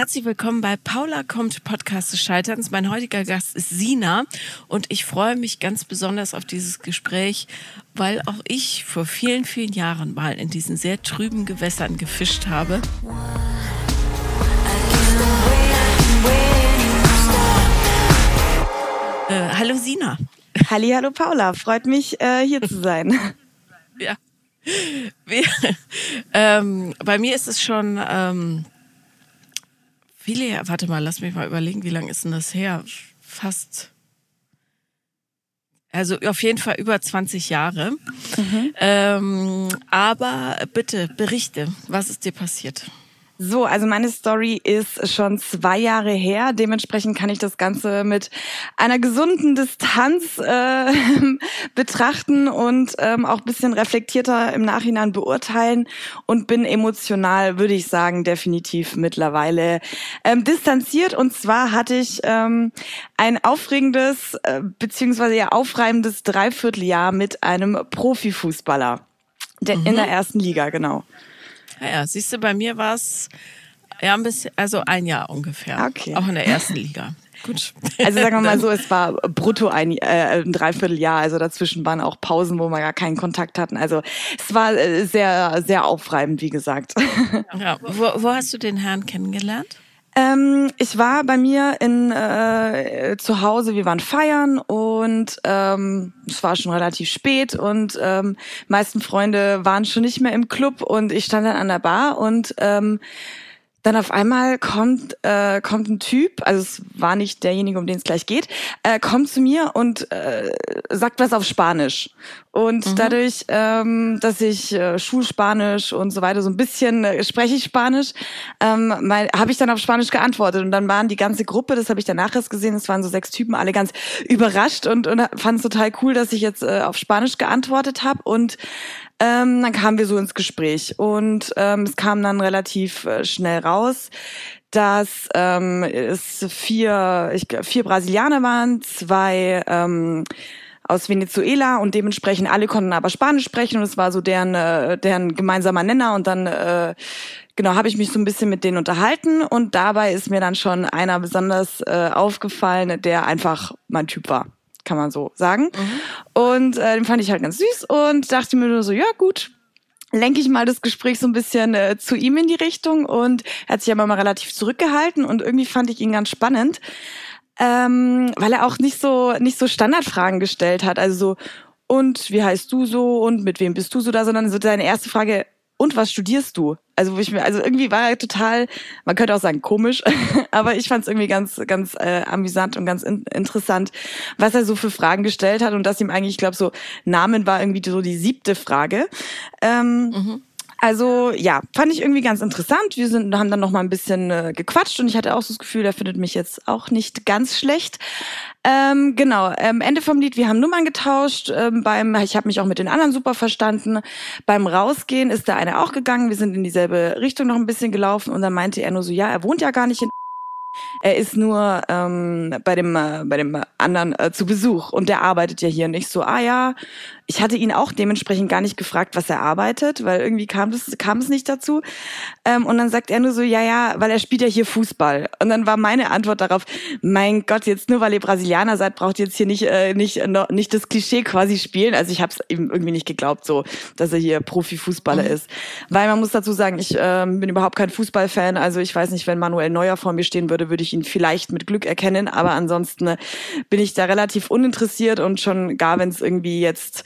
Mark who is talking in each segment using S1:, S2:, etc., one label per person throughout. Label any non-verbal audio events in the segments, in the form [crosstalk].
S1: Herzlich willkommen bei Paula kommt Podcast des Scheiterns. Mein heutiger Gast ist Sina und ich freue mich ganz besonders auf dieses Gespräch, weil auch ich vor vielen, vielen Jahren mal in diesen sehr trüben Gewässern gefischt habe. Äh, hallo Sina.
S2: Halli, hallo Paula, freut mich äh, hier zu sein. [laughs]
S1: ja. Wir, ähm, bei mir ist es schon ähm, viele Jahre, warte mal, lass mich mal überlegen, wie lange ist denn das her? Fast, also auf jeden Fall über 20 Jahre. Mhm. Ähm, aber bitte berichte, was ist dir passiert?
S2: So, also meine Story ist schon zwei Jahre her. Dementsprechend kann ich das Ganze mit einer gesunden Distanz äh, [laughs] betrachten und ähm, auch bisschen reflektierter im Nachhinein beurteilen und bin emotional, würde ich sagen, definitiv mittlerweile ähm, distanziert. Und zwar hatte ich ähm, ein aufregendes äh, beziehungsweise ja aufreibendes Dreivierteljahr mit einem Profifußballer der, mhm. in der ersten Liga, genau.
S1: Ja, siehst du, bei mir war es ja ein bisschen, also ein Jahr ungefähr. Okay. Auch in der ersten Liga. [laughs] Gut.
S2: Also sagen wir mal so, es war brutto ein, äh, ein Dreivierteljahr. Also dazwischen waren auch Pausen, wo wir gar keinen Kontakt hatten. Also es war äh, sehr, sehr aufreibend, wie gesagt. [laughs]
S1: Ja. Wo, wo hast du den Herrn kennengelernt?
S2: Ähm, ich war bei mir in äh, zu Hause, wir waren feiern und ähm, es war schon relativ spät und ähm, meisten Freunde waren schon nicht mehr im Club und ich stand dann an der Bar und ähm, dann auf einmal kommt äh, kommt ein Typ, also es war nicht derjenige, um den es gleich geht, äh, kommt zu mir und äh, sagt was auf Spanisch. Und mhm. dadurch, ähm, dass ich äh, Schulspanisch und so weiter so ein bisschen äh, spreche ich Spanisch, ähm, habe ich dann auf Spanisch geantwortet. Und dann waren die ganze Gruppe, das habe ich danach erst gesehen, es waren so sechs Typen, alle ganz überrascht und, und fanden es total cool, dass ich jetzt äh, auf Spanisch geantwortet habe. Und ähm, dann kamen wir so ins Gespräch und ähm, es kam dann relativ äh, schnell raus, dass ähm, es vier, ich, vier Brasilianer waren, zwei ähm, aus Venezuela und dementsprechend alle konnten aber Spanisch sprechen und es war so deren, äh, deren gemeinsamer Nenner und dann äh, genau habe ich mich so ein bisschen mit denen unterhalten und dabei ist mir dann schon einer besonders äh, aufgefallen, der einfach mein Typ war kann man so sagen. Mhm. Und äh, den fand ich halt ganz süß und dachte mir nur so, ja gut, lenke ich mal das Gespräch so ein bisschen äh, zu ihm in die Richtung und er hat sich aber mal relativ zurückgehalten und irgendwie fand ich ihn ganz spannend, ähm, weil er auch nicht so nicht so Standardfragen gestellt hat, also so und wie heißt du so und mit wem bist du so da, sondern so deine erste Frage und was studierst du? Also wo ich mir, also irgendwie war er total, man könnte auch sagen komisch, [laughs] aber ich fand es irgendwie ganz, ganz äh, amüsant und ganz in, interessant, was er so für Fragen gestellt hat und dass ihm eigentlich, ich glaube, so Namen war irgendwie so die siebte Frage. Ähm, mhm. Also ja, fand ich irgendwie ganz interessant. Wir sind, haben dann noch mal ein bisschen äh, gequatscht und ich hatte auch so das Gefühl, der findet mich jetzt auch nicht ganz schlecht. Ähm, genau, ähm, Ende vom Lied, wir haben Nummern getauscht. Ähm, beim, ich habe mich auch mit den anderen super verstanden. Beim Rausgehen ist der eine auch gegangen. Wir sind in dieselbe Richtung noch ein bisschen gelaufen und dann meinte er nur so, ja, er wohnt ja gar nicht in [laughs] er ist nur ähm, bei dem äh, bei dem anderen äh, zu Besuch und der arbeitet ja hier und ich so ah ja ich hatte ihn auch dementsprechend gar nicht gefragt, was er arbeitet, weil irgendwie kam das kam es nicht dazu. Ähm, und dann sagt er nur so, ja, ja, weil er spielt ja hier Fußball. Und dann war meine Antwort darauf, mein Gott, jetzt nur weil ihr Brasilianer seid, braucht ihr jetzt hier nicht äh, nicht noch, nicht das Klischee quasi spielen. Also ich habe es ihm irgendwie nicht geglaubt, so, dass er hier Profifußballer mhm. ist, weil man muss dazu sagen, ich äh, bin überhaupt kein Fußballfan. Also ich weiß nicht, wenn Manuel Neuer vor mir stehen würde, würde ich ihn vielleicht mit Glück erkennen. Aber ansonsten äh, bin ich da relativ uninteressiert und schon gar wenn es irgendwie jetzt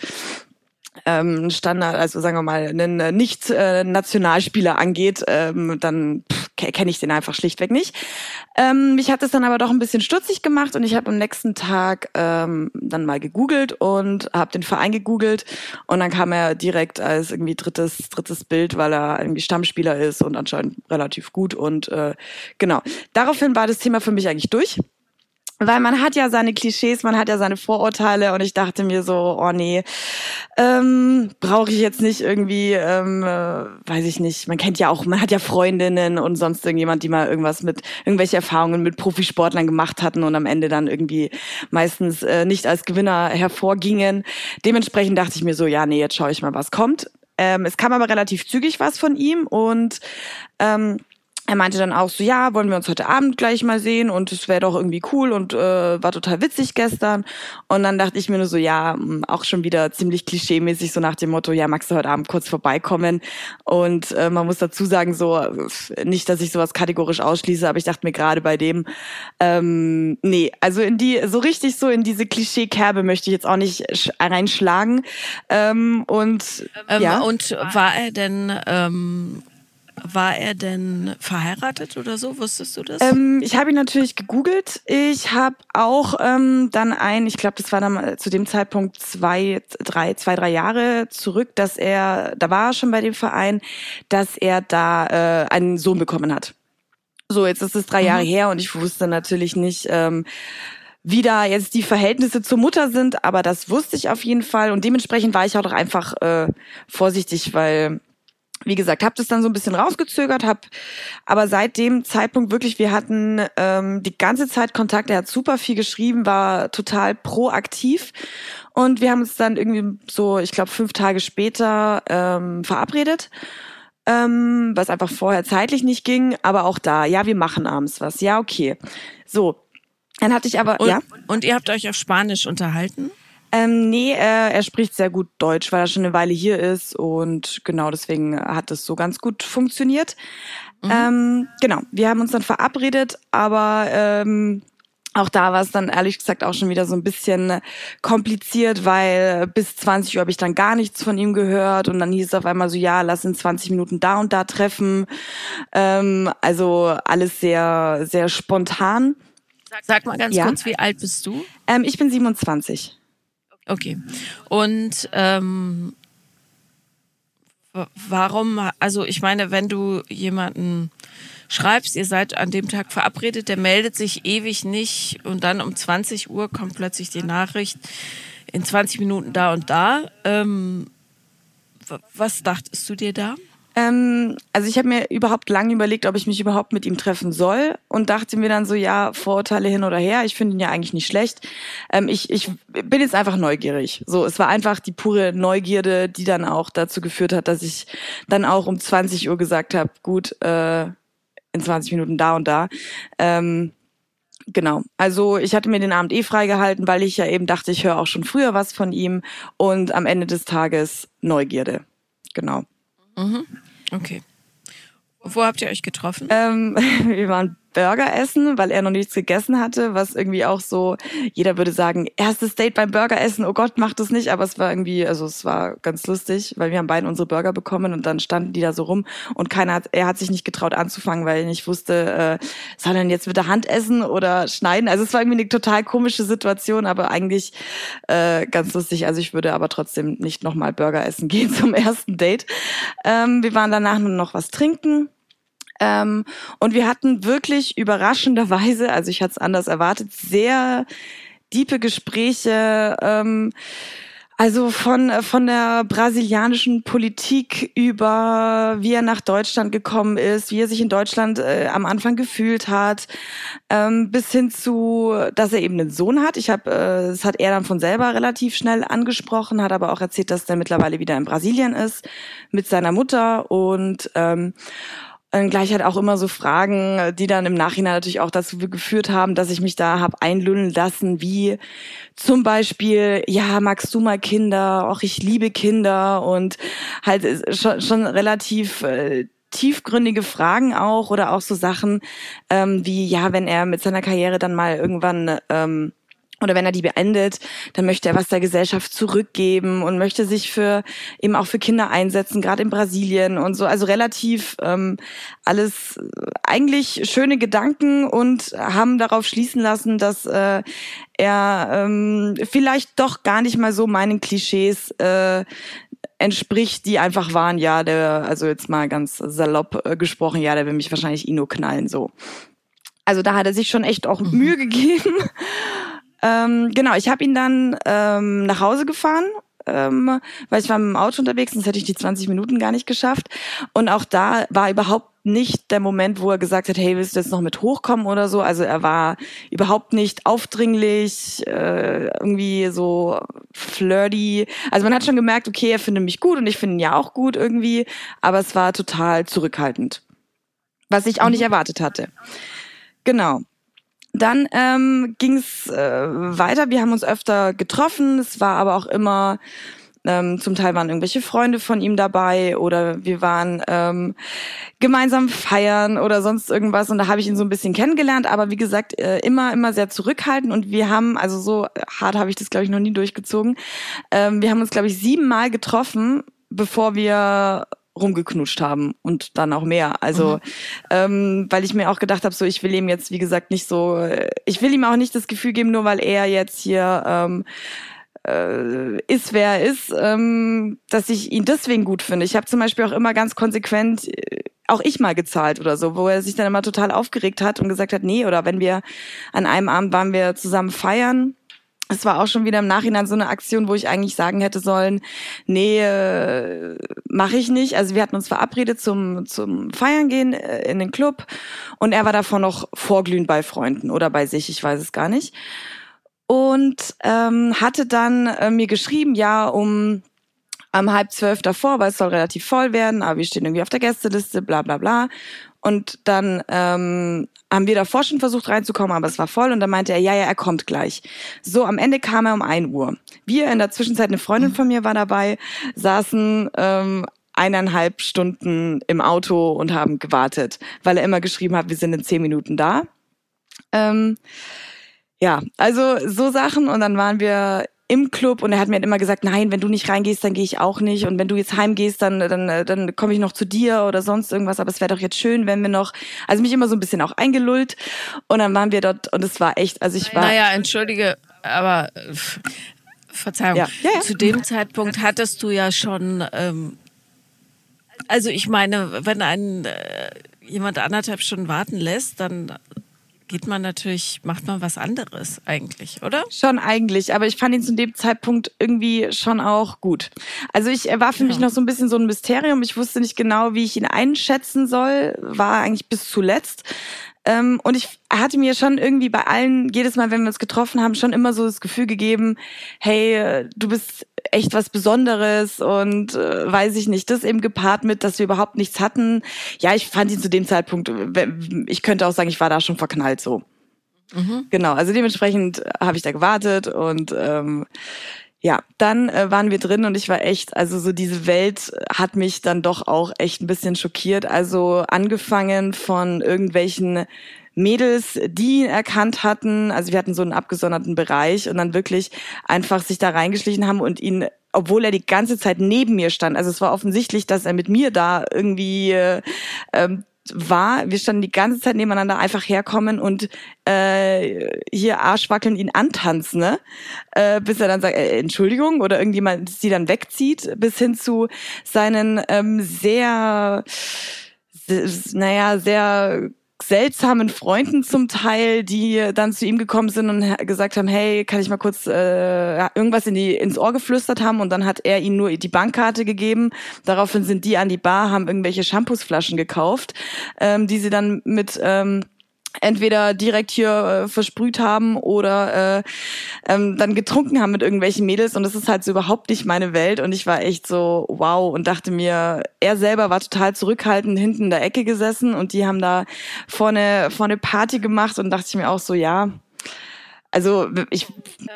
S2: ähm, Standard, also sagen wir mal, einen äh, Nicht-Nationalspieler äh, angeht, ähm, dann kenne ich den einfach schlichtweg nicht. Ähm, mich hat es dann aber doch ein bisschen stutzig gemacht und ich habe am nächsten Tag ähm, dann mal gegoogelt und habe den Verein gegoogelt und dann kam er direkt als irgendwie drittes drittes Bild, weil er irgendwie Stammspieler ist und anscheinend relativ gut und äh, genau. Daraufhin war das Thema für mich eigentlich durch. Weil man hat ja seine Klischees, man hat ja seine Vorurteile und ich dachte mir so, oh nee, ähm, brauche ich jetzt nicht irgendwie, ähm, äh, weiß ich nicht, man kennt ja auch, man hat ja Freundinnen und sonst irgendjemand, die mal irgendwas mit, irgendwelche Erfahrungen mit Profisportlern gemacht hatten und am Ende dann irgendwie meistens äh, nicht als Gewinner hervorgingen. Dementsprechend dachte ich mir so, ja nee, jetzt schaue ich mal, was kommt. Ähm, es kam aber relativ zügig was von ihm und ähm, er meinte dann auch so, ja, wollen wir uns heute Abend gleich mal sehen und es wäre doch irgendwie cool und äh, war total witzig gestern. Und dann dachte ich mir nur so, ja, hm, auch schon wieder ziemlich klischeemäßig, so nach dem Motto, ja, magst du heute Abend kurz vorbeikommen? Und äh, man muss dazu sagen, so, nicht, dass ich sowas kategorisch ausschließe, aber ich dachte mir gerade bei dem, ähm, nee, also in die, so richtig so in diese Klischee-Kerbe möchte ich jetzt auch nicht reinschlagen. Ähm, und,
S1: ähm,
S2: ja.
S1: und war er denn ähm, war er denn verheiratet oder so? Wusstest du das?
S2: Ähm, ich habe ihn natürlich gegoogelt. Ich habe auch ähm, dann ein, ich glaube, das war dann zu dem Zeitpunkt zwei, drei, zwei, drei Jahre zurück, dass er, da war er schon bei dem Verein, dass er da äh, einen Sohn bekommen hat. So, jetzt ist es drei mhm. Jahre her und ich wusste natürlich nicht, ähm, wie da jetzt die Verhältnisse zur Mutter sind, aber das wusste ich auf jeden Fall und dementsprechend war ich auch doch einfach äh, vorsichtig, weil wie gesagt, habe das dann so ein bisschen rausgezögert, habe aber seit dem Zeitpunkt wirklich, wir hatten ähm, die ganze Zeit Kontakt, er hat super viel geschrieben, war total proaktiv und wir haben uns dann irgendwie so, ich glaube, fünf Tage später ähm, verabredet. Ähm, was einfach vorher zeitlich nicht ging, aber auch da, ja, wir machen abends was. Ja, okay. So, dann hatte ich aber,
S1: und,
S2: ja.
S1: Und ihr habt euch auf Spanisch unterhalten?
S2: Ähm, nee, äh, er spricht sehr gut Deutsch, weil er schon eine Weile hier ist und genau deswegen hat es so ganz gut funktioniert. Mhm. Ähm, genau, wir haben uns dann verabredet, aber ähm, auch da war es dann ehrlich gesagt auch schon wieder so ein bisschen kompliziert, weil bis 20 Uhr habe ich dann gar nichts von ihm gehört und dann hieß es auf einmal so, ja, lass in 20 Minuten da und da treffen. Ähm, also alles sehr, sehr spontan.
S1: Sag mal ganz ja. kurz, wie alt bist du?
S2: Ähm, ich bin 27.
S1: Okay. Und ähm, warum, also ich meine, wenn du jemanden schreibst, ihr seid an dem Tag verabredet, der meldet sich ewig nicht und dann um 20 Uhr kommt plötzlich die Nachricht, in 20 Minuten da und da. Ähm, was dachtest du dir da?
S2: Ähm, also ich habe mir überhaupt lange überlegt, ob ich mich überhaupt mit ihm treffen soll und dachte mir dann so, ja, Vorurteile hin oder her, ich finde ihn ja eigentlich nicht schlecht. Ähm, ich, ich bin jetzt einfach neugierig. So, es war einfach die pure Neugierde, die dann auch dazu geführt hat, dass ich dann auch um 20 Uhr gesagt habe, gut, äh, in 20 Minuten da und da. Ähm, Genau. Also ich hatte mir den Abend eh freigehalten, weil ich ja eben dachte, ich höre auch schon früher was von ihm und am Ende des Tages Neugierde. Genau.
S1: Mhm. Okay. Wo habt ihr euch getroffen?
S2: Ähm, [laughs] wir waren Burger essen, weil er noch nichts gegessen hatte, was irgendwie auch so, jeder würde sagen, erstes Date beim Burger essen, oh Gott, macht das nicht, aber es war irgendwie, also es war ganz lustig, weil wir haben beide unsere Burger bekommen und dann standen die da so rum und keiner hat, er hat sich nicht getraut anzufangen, weil er nicht wusste, äh, soll er denn jetzt mit der Hand essen oder schneiden? Also es war irgendwie eine total komische Situation, aber eigentlich äh, ganz lustig. Also ich würde aber trotzdem nicht nochmal Burger essen [laughs] gehen zum ersten Date. Ähm, wir waren danach nur noch was trinken ähm, und wir hatten wirklich überraschenderweise, also ich hatte es anders erwartet, sehr diepe Gespräche. Ähm, also von, von der brasilianischen Politik über, wie er nach Deutschland gekommen ist, wie er sich in Deutschland äh, am Anfang gefühlt hat, ähm, bis hin zu, dass er eben einen Sohn hat. Ich habe, äh, das hat er dann von selber relativ schnell angesprochen, hat aber auch erzählt, dass der mittlerweile wieder in Brasilien ist mit seiner Mutter und ähm, und gleich halt auch immer so Fragen, die dann im Nachhinein natürlich auch dazu geführt haben, dass ich mich da habe einlullen lassen, wie zum Beispiel, ja, magst du mal Kinder? Auch ich liebe Kinder und halt schon, schon relativ äh, tiefgründige Fragen auch oder auch so Sachen ähm, wie, ja, wenn er mit seiner Karriere dann mal irgendwann ähm, oder wenn er die beendet, dann möchte er was der Gesellschaft zurückgeben und möchte sich für eben auch für Kinder einsetzen, gerade in Brasilien und so. Also relativ ähm, alles eigentlich schöne Gedanken und haben darauf schließen lassen, dass äh, er ähm, vielleicht doch gar nicht mal so meinen Klischees äh, entspricht, die einfach waren, ja, der, also jetzt mal ganz salopp äh, gesprochen, ja, der will mich wahrscheinlich Ino knallen, so. Also da hat er sich schon echt auch mhm. Mühe gegeben. Ähm, genau, ich habe ihn dann ähm, nach Hause gefahren ähm, weil ich war mit dem Auto unterwegs, sonst hätte ich die 20 Minuten gar nicht geschafft. Und auch da war überhaupt nicht der Moment, wo er gesagt hat, hey, willst du jetzt noch mit hochkommen oder so. Also er war überhaupt nicht aufdringlich, äh, irgendwie so flirty. Also man hat schon gemerkt, okay, er findet mich gut und ich finde ihn ja auch gut irgendwie, aber es war total zurückhaltend. was ich auch nicht mhm. erwartet hatte. Genau. Dann ähm, ging es äh, weiter. Wir haben uns öfter getroffen. Es war aber auch immer ähm, zum Teil waren irgendwelche Freunde von ihm dabei oder wir waren ähm, gemeinsam feiern oder sonst irgendwas und da habe ich ihn so ein bisschen kennengelernt, aber wie gesagt, äh, immer, immer sehr zurückhaltend und wir haben, also so hart habe ich das glaube ich noch nie durchgezogen, ähm, wir haben uns glaube ich siebenmal getroffen, bevor wir rumgeknutscht haben und dann auch mehr. Also, mhm. ähm, weil ich mir auch gedacht habe, so ich will ihm jetzt, wie gesagt, nicht so, ich will ihm auch nicht das Gefühl geben, nur weil er jetzt hier ähm, äh, ist, wer er ist, ähm, dass ich ihn deswegen gut finde. Ich habe zum Beispiel auch immer ganz konsequent äh, auch ich mal gezahlt oder so, wo er sich dann immer total aufgeregt hat und gesagt hat, nee, oder wenn wir an einem Abend waren wir zusammen feiern, es war auch schon wieder im Nachhinein so eine Aktion, wo ich eigentlich sagen hätte sollen, nee, äh, mache ich nicht. Also wir hatten uns verabredet zum zum Feiern gehen äh, in den Club und er war davon noch vorglühend bei Freunden oder bei sich, ich weiß es gar nicht und ähm, hatte dann äh, mir geschrieben, ja, um am halb zwölf davor, weil es soll relativ voll werden, aber wir stehen irgendwie auf der Gästeliste, bla bla bla. Und dann ähm, haben wir davor schon versucht reinzukommen, aber es war voll und dann meinte er, ja, ja, er kommt gleich. So, am Ende kam er um ein Uhr. Wir in der Zwischenzeit, eine Freundin von mir war dabei, saßen ähm, eineinhalb Stunden im Auto und haben gewartet, weil er immer geschrieben hat, wir sind in zehn Minuten da. Ähm, ja, also so Sachen und dann waren wir im Club und er hat mir halt immer gesagt, nein, wenn du nicht reingehst, dann gehe ich auch nicht und wenn du jetzt heimgehst, dann dann dann komme ich noch zu dir oder sonst irgendwas, aber es wäre doch jetzt schön, wenn wir noch also mich immer so ein bisschen auch eingelullt und dann waren wir dort und es war echt, also ich war
S1: Naja, entschuldige, aber Verzeihung, ja. Ja, ja. zu dem Zeitpunkt hattest du ja schon ähm, also ich meine, wenn ein äh, jemand anderthalb Stunden warten lässt, dann geht man natürlich, macht man was anderes eigentlich, oder?
S2: Schon eigentlich, aber ich fand ihn zu dem Zeitpunkt irgendwie schon auch gut. Also ich, er war für ja. mich noch so ein bisschen so ein Mysterium. Ich wusste nicht genau, wie ich ihn einschätzen soll, war eigentlich bis zuletzt. Ähm, und ich hatte mir schon irgendwie bei allen, jedes Mal, wenn wir uns getroffen haben, schon immer so das Gefühl gegeben, hey, du bist echt was Besonderes und äh, weiß ich nicht, das eben gepaart mit, dass wir überhaupt nichts hatten. Ja, ich fand ihn zu dem Zeitpunkt, ich könnte auch sagen, ich war da schon verknallt so. Mhm. Genau, also dementsprechend habe ich da gewartet und ähm, ja, dann äh, waren wir drin und ich war echt, also so diese Welt hat mich dann doch auch echt ein bisschen schockiert. Also angefangen von irgendwelchen Mädels, die ihn erkannt hatten. Also wir hatten so einen abgesonderten Bereich und dann wirklich einfach sich da reingeschlichen haben und ihn obwohl er die ganze Zeit neben mir stand. Also es war offensichtlich, dass er mit mir da irgendwie äh, ähm, war, wir standen die ganze Zeit nebeneinander einfach herkommen und äh, hier Arschwackeln ihn antanzen, ne? Äh, bis er dann sagt, äh, Entschuldigung, oder irgendjemand sie dann wegzieht, bis hin zu seinen ähm, sehr, naja, sehr seltsamen Freunden zum Teil, die dann zu ihm gekommen sind und gesagt haben, hey, kann ich mal kurz äh, irgendwas in die, ins Ohr geflüstert haben und dann hat er ihnen nur die Bankkarte gegeben. Daraufhin sind die an die Bar, haben irgendwelche Shampoosflaschen gekauft, ähm, die sie dann mit ähm, entweder direkt hier äh, versprüht haben oder äh, ähm, dann getrunken haben mit irgendwelchen Mädels. Und das ist halt so überhaupt nicht meine Welt. Und ich war echt so wow. Und dachte mir, er selber war total zurückhaltend hinten in der Ecke gesessen. Und die haben da vorne vorne Party gemacht. Und dachte ich mir auch so ja, also ich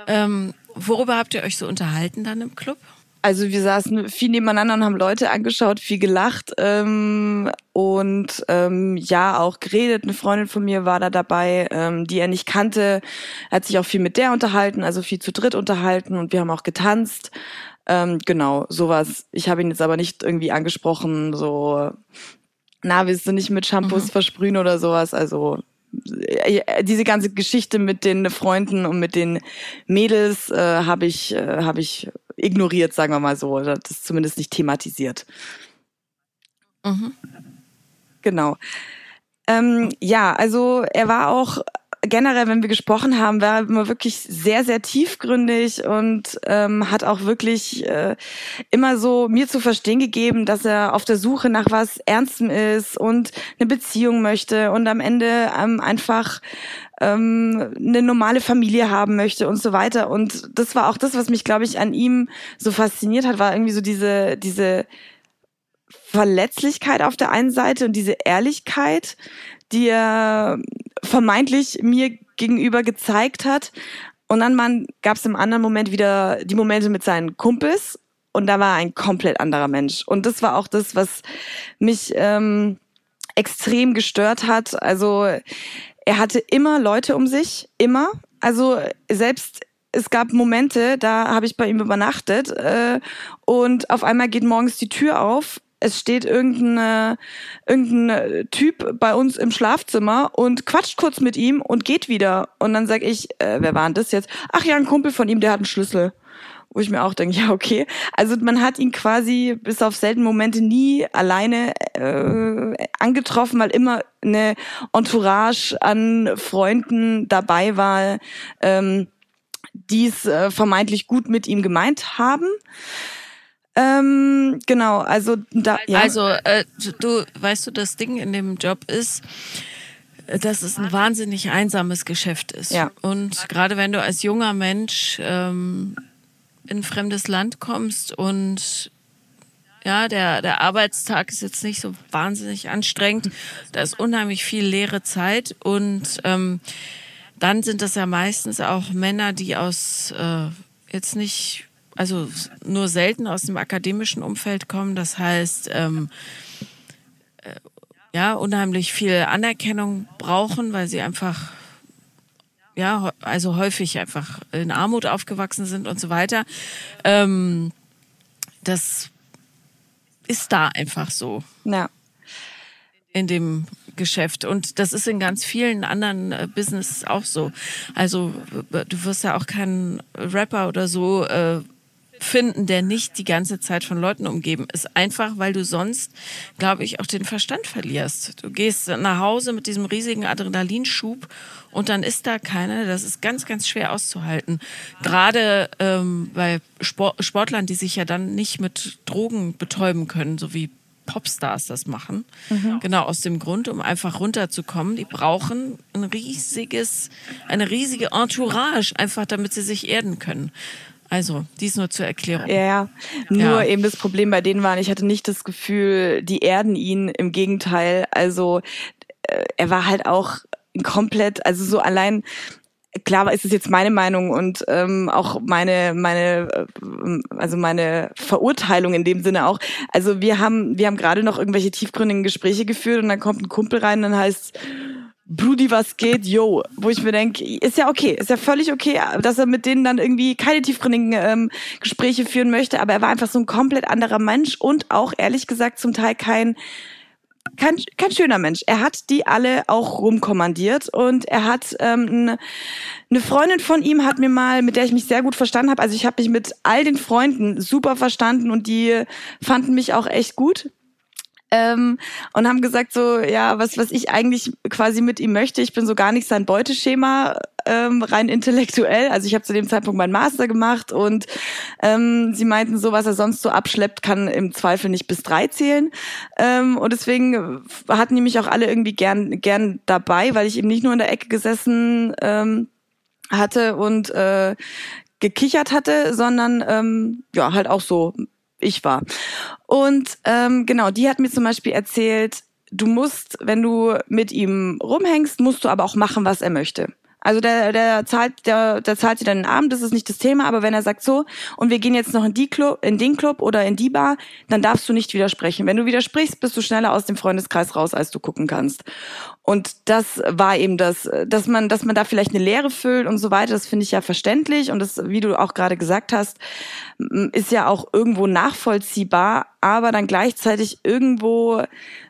S1: ähm, worüber habt ihr euch so unterhalten dann im Club?
S2: Also wir saßen viel nebeneinander und haben Leute angeschaut, viel gelacht ähm, und ähm, ja auch geredet. Eine Freundin von mir war da dabei, ähm, die er nicht kannte. Er hat sich auch viel mit der unterhalten, also viel zu dritt unterhalten und wir haben auch getanzt. Ähm, genau, sowas. Ich habe ihn jetzt aber nicht irgendwie angesprochen, so, na, willst du nicht mit Shampoos mhm. versprühen oder sowas? Also äh, diese ganze Geschichte mit den Freunden und mit den Mädels äh, habe ich, äh, hab ich ignoriert, sagen wir mal so, oder das zumindest nicht thematisiert. Mhm. Genau. Ähm, ja, also er war auch generell, wenn wir gesprochen haben, war er immer wirklich sehr, sehr tiefgründig und ähm, hat auch wirklich äh, immer so mir zu verstehen gegeben, dass er auf der Suche nach was Ernstem ist und eine Beziehung möchte und am Ende ähm, einfach ähm, eine normale Familie haben möchte und so weiter. Und das war auch das, was mich, glaube ich, an ihm so fasziniert hat, war irgendwie so diese, diese Verletzlichkeit auf der einen Seite und diese Ehrlichkeit, die er vermeintlich mir gegenüber gezeigt hat. Und dann gab es im anderen Moment wieder die Momente mit seinen Kumpels und da war ein komplett anderer Mensch. Und das war auch das, was mich ähm, extrem gestört hat. Also er hatte immer Leute um sich, immer. Also selbst es gab Momente, da habe ich bei ihm übernachtet äh, und auf einmal geht morgens die Tür auf es steht irgendein, irgendein Typ bei uns im Schlafzimmer und quatscht kurz mit ihm und geht wieder. Und dann sag ich, äh, wer war denn das jetzt? Ach ja, ein Kumpel von ihm, der hat einen Schlüssel. Wo ich mir auch denke, [laughs] ja, okay. Also man hat ihn quasi bis auf seltene Momente nie alleine äh, angetroffen, weil immer eine Entourage an Freunden dabei war, ähm, die es äh, vermeintlich gut mit ihm gemeint haben. Ähm, genau, also da.
S1: Ja. Also äh, du weißt du, das Ding in dem Job ist, dass es ein wahnsinnig einsames Geschäft ist.
S2: Ja.
S1: Und gerade wenn du als junger Mensch ähm, in ein fremdes Land kommst und ja, der, der Arbeitstag ist jetzt nicht so wahnsinnig anstrengend. Da ist unheimlich viel leere Zeit und ähm, dann sind das ja meistens auch Männer, die aus äh, jetzt nicht also nur selten aus dem akademischen Umfeld kommen. Das heißt, ähm, äh, ja, unheimlich viel Anerkennung brauchen, weil sie einfach, ja, also häufig einfach in Armut aufgewachsen sind und so weiter. Ähm, das ist da einfach so.
S2: Ja.
S1: In dem Geschäft. Und das ist in ganz vielen anderen äh, Businesses auch so. Also du wirst ja auch keinen Rapper oder so äh, finden, der nicht die ganze Zeit von Leuten umgeben ist. Einfach, weil du sonst, glaube ich, auch den Verstand verlierst. Du gehst nach Hause mit diesem riesigen Adrenalinschub und dann ist da keiner. Das ist ganz, ganz schwer auszuhalten. Gerade ähm, bei Sport Sportlern, die sich ja dann nicht mit Drogen betäuben können, so wie Popstars das machen. Mhm. Genau aus dem Grund, um einfach runterzukommen. Die brauchen ein riesiges, eine riesige Entourage, einfach damit sie sich erden können. Also, dies nur zur Erklärung.
S2: Ja, nur ja. eben das Problem bei denen war, ich hatte nicht das Gefühl, die erden ihn. Im Gegenteil, also äh, er war halt auch komplett, also so allein klar ist es jetzt meine Meinung und ähm, auch meine meine äh, also meine Verurteilung in dem Sinne auch. Also wir haben wir haben gerade noch irgendwelche tiefgründigen Gespräche geführt und dann kommt ein Kumpel rein und dann heißt Brudi, was geht, yo. Wo ich mir denke, ist ja okay, ist ja völlig okay, dass er mit denen dann irgendwie keine tiefgründigen ähm, Gespräche führen möchte, aber er war einfach so ein komplett anderer Mensch und auch ehrlich gesagt zum Teil kein kein, kein schöner Mensch. Er hat die alle auch rumkommandiert und er hat ähm, eine Freundin von ihm hat mir mal, mit der ich mich sehr gut verstanden habe. Also ich habe mich mit all den Freunden super verstanden und die fanden mich auch echt gut ähm, und haben gesagt so, ja, was, was ich eigentlich quasi mit ihm möchte, ich bin so gar nicht sein Beuteschema, ähm, rein intellektuell. Also ich habe zu dem Zeitpunkt meinen Master gemacht und ähm, sie meinten so, was er sonst so abschleppt, kann im Zweifel nicht bis drei zählen. Ähm, und deswegen hatten die mich auch alle irgendwie gern, gern dabei, weil ich eben nicht nur in der Ecke gesessen ähm, hatte und äh, gekichert hatte, sondern ähm, ja halt auch so ich war. Und ähm, genau, die hat mir zum Beispiel erzählt, du musst, wenn du mit ihm rumhängst, musst du aber auch machen, was er möchte. Also der, der zahlt, der, der zahlt dir dann den Abend, das ist nicht das Thema, aber wenn er sagt so, und wir gehen jetzt noch in die Club, in den Club oder in die Bar, dann darfst du nicht widersprechen. Wenn du widersprichst, bist du schneller aus dem Freundeskreis raus, als du gucken kannst. Und das war eben das, dass man, dass man da vielleicht eine Lehre füllt und so weiter, das finde ich ja verständlich. Und das, wie du auch gerade gesagt hast, ist ja auch irgendwo nachvollziehbar, aber dann gleichzeitig irgendwo